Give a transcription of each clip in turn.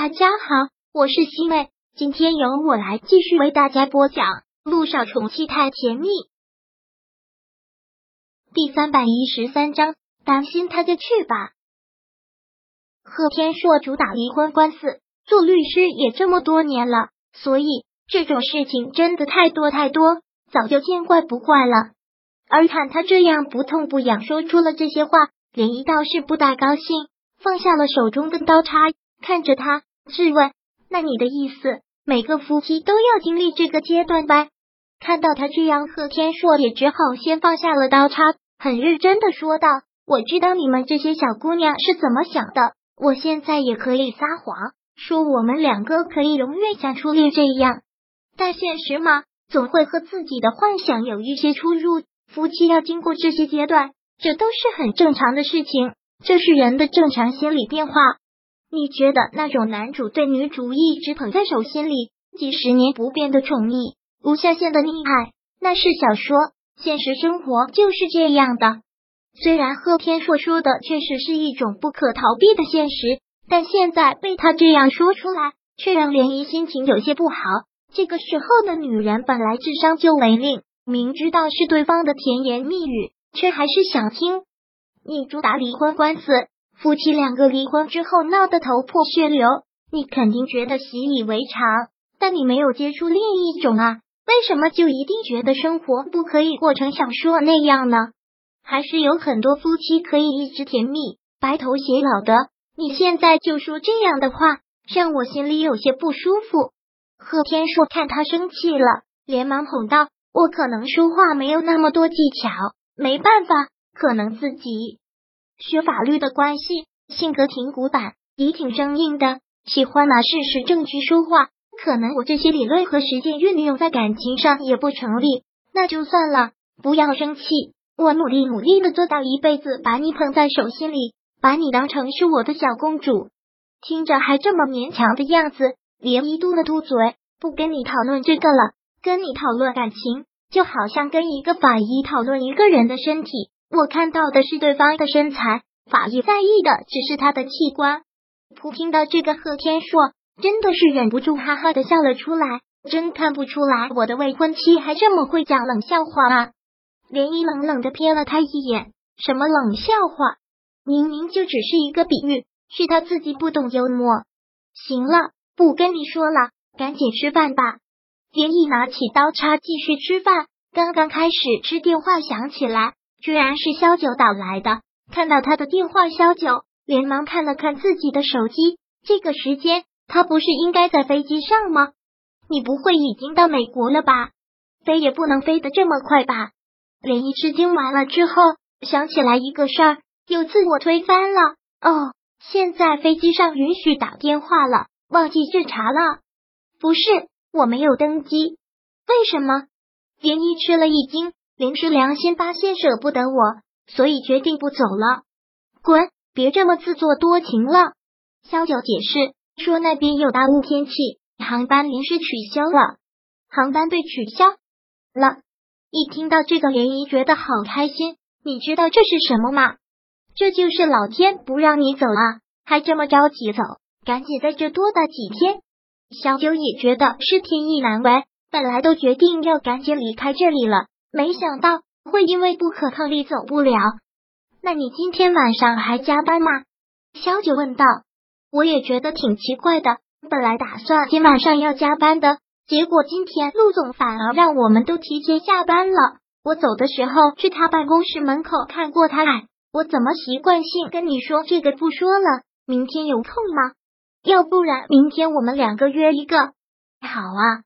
大家好，我是西妹，今天由我来继续为大家播讲《路上宠妻太甜蜜》第三百一十三章。担心他就去吧。贺天硕主打离婚官司，做律师也这么多年了，所以这种事情真的太多太多，早就见怪不怪了。而看他这样不痛不痒说出了这些话，连一倒是不大高兴，放下了手中的刀叉，看着他。质问：“那你的意思，每个夫妻都要经历这个阶段呗？”看到他这样，贺天硕也只好先放下了刀叉，很认真的说道：“我知道你们这些小姑娘是怎么想的，我现在也可以撒谎，说我们两个可以永远像初恋这样。但现实嘛，总会和自己的幻想有一些出入。夫妻要经过这些阶段，这都是很正常的事情，这是人的正常心理变化。”你觉得那种男主对女主一直捧在手心里，几十年不变的宠溺，无下限的溺爱，那是小说，现实生活就是这样的。虽然贺天硕说的确实是一种不可逃避的现实，但现在被他这样说出来，却让涟漪心情有些不好。这个时候的女人本来智商就为零，明知道是对方的甜言蜜语，却还是想听。你主打离婚官司。夫妻两个离婚之后闹得头破血流，你肯定觉得习以为常，但你没有接触另一种啊？为什么就一定觉得生活不可以过成小说那样呢？还是有很多夫妻可以一直甜蜜、白头偕老的？你现在就说这样的话，让我心里有些不舒服。贺天硕看他生气了，连忙哄道：“我可能说话没有那么多技巧，没办法，可能自己。”学法律的关系，性格挺古板，也挺生硬的，喜欢拿事实证据说话。可能我这些理论和实践运用在感情上也不成立，那就算了，不要生气。我努力努力的做到一辈子把你捧在手心里，把你当成是我的小公主。听着还这么勉强的样子，连一嘟了嘟嘴，不跟你讨论这个了。跟你讨论感情，就好像跟一个法医讨论一个人的身体。我看到的是对方的身材，法医在意的只是他的器官。普听到这个，贺天硕真的是忍不住哈哈的笑了出来。真看不出来，我的未婚妻还这么会讲冷笑话啊！涟漪冷冷的瞥了他一眼，什么冷笑话？明明就只是一个比喻，是他自己不懂幽默。行了，不跟你说了，赶紧吃饭吧。涟漪拿起刀叉继续吃饭，刚刚开始吃，电话响起来。居然是萧九打来的，看到他的电话，萧九连忙看了看自己的手机。这个时间，他不是应该在飞机上吗？你不会已经到美国了吧？飞也不能飞得这么快吧？连一吃惊完了之后，想起来一个事儿，又自我推翻了。哦，现在飞机上允许打电话了，忘记制查了。不是，我没有登机。为什么？连一吃了一惊。临时良心发现舍不得我，所以决定不走了。滚！别这么自作多情了。萧九解释说，那边有大雾天气，航班临时取消了。航班被取消了。一听到这个，涟漪觉得好开心。你知道这是什么吗？这就是老天不让你走啊，还这么着急走，赶紧在这多待几天。小九也觉得是天意难违，本来都决定要赶紧离开这里了。没想到会因为不可抗力走不了。那你今天晚上还加班吗？萧九问道。我也觉得挺奇怪的，本来打算今晚上要加班的，结果今天陆总反而让我们都提前下班了。我走的时候去他办公室门口看过他，我怎么习惯性跟你说这个不说了？明天有空吗？要不然明天我们两个约一个。好啊。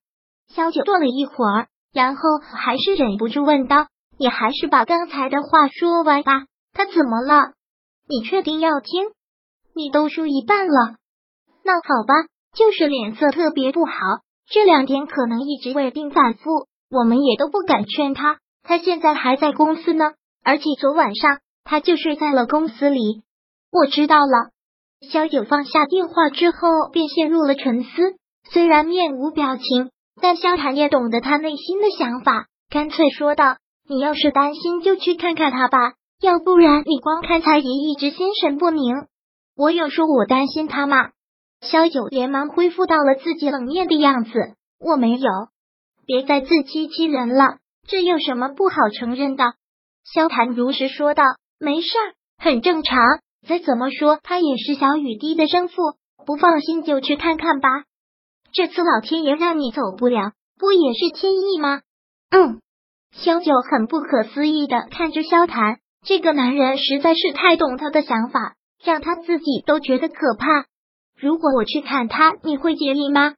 萧九坐了一会儿。然后还是忍不住问道：“你还是把刚才的话说完吧。他怎么了？你确定要听？你都说一半了。那好吧，就是脸色特别不好，这两天可能一直胃病反复，我们也都不敢劝他。他现在还在公司呢，而且昨晚上他就睡在了公司里。我知道了。”萧九放下电话之后，便陷入了沉思，虽然面无表情。但萧谈也懂得他内心的想法，干脆说道：“你要是担心，就去看看他吧，要不然你光看才也一直心神不宁。”我有说我担心他吗？萧九连忙恢复到了自己冷面的样子。我没有，别再自欺欺人了，这有什么不好承认的？萧谭如实说道：“没事儿，很正常。再怎么说，他也是小雨滴的生父，不放心就去看看吧。这次老天爷让你走不了，不也是天意吗？”嗯，萧九很不可思议的看着萧谭，这个男人实在是太懂他的想法，让他自己都觉得可怕。如果我去砍他，你会介意吗？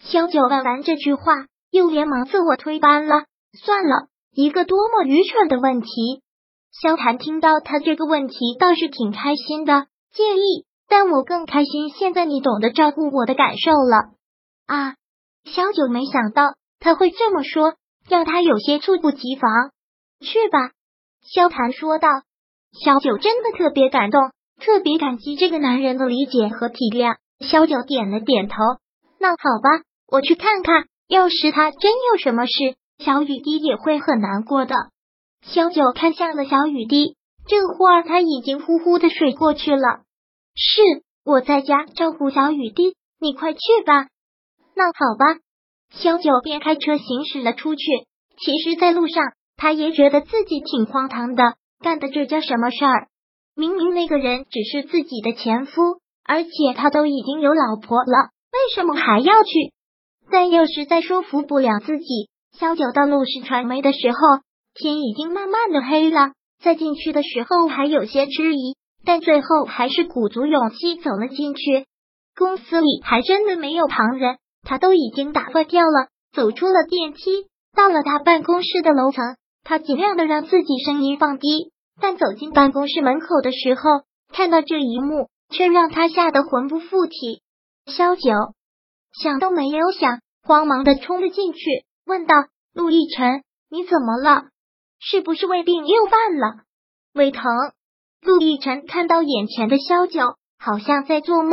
萧九问完这句话，又连忙自我推翻了。算了。一个多么愚蠢的问题！萧谭听到他这个问题倒是挺开心的，介意，但我更开心。现在你懂得照顾我的感受了啊！萧九没想到他会这么说，让他有些猝不及防。去吧，萧谭说道。萧九真的特别感动，特别感激这个男人的理解和体谅。萧九点了点头，那好吧，我去看看。要是他真有什么事。小雨滴也会很难过的。萧九看向了小雨滴，这会儿他已经呼呼的睡过去了。是，我在家照顾小雨滴，你快去吧。那好吧。萧九便开车行驶了出去。其实，在路上他也觉得自己挺荒唐的，干的这叫什么事儿？明明那个人只是自己的前夫，而且他都已经有老婆了，为什么还要去？但又实在说服不了自己。萧九到陆氏传媒的时候，天已经慢慢的黑了。在进去的时候还有些迟疑，但最后还是鼓足勇气走了进去。公司里还真的没有旁人，他都已经打发掉了。走出了电梯，到了他办公室的楼层，他尽量的让自己声音放低。但走进办公室门口的时候，看到这一幕，却让他吓得魂不附体。萧九想都没有想，慌忙的冲了进去。问道：“陆亦辰，你怎么了？是不是胃病又犯了？胃疼？”陆亦辰看到眼前的萧九，好像在做梦。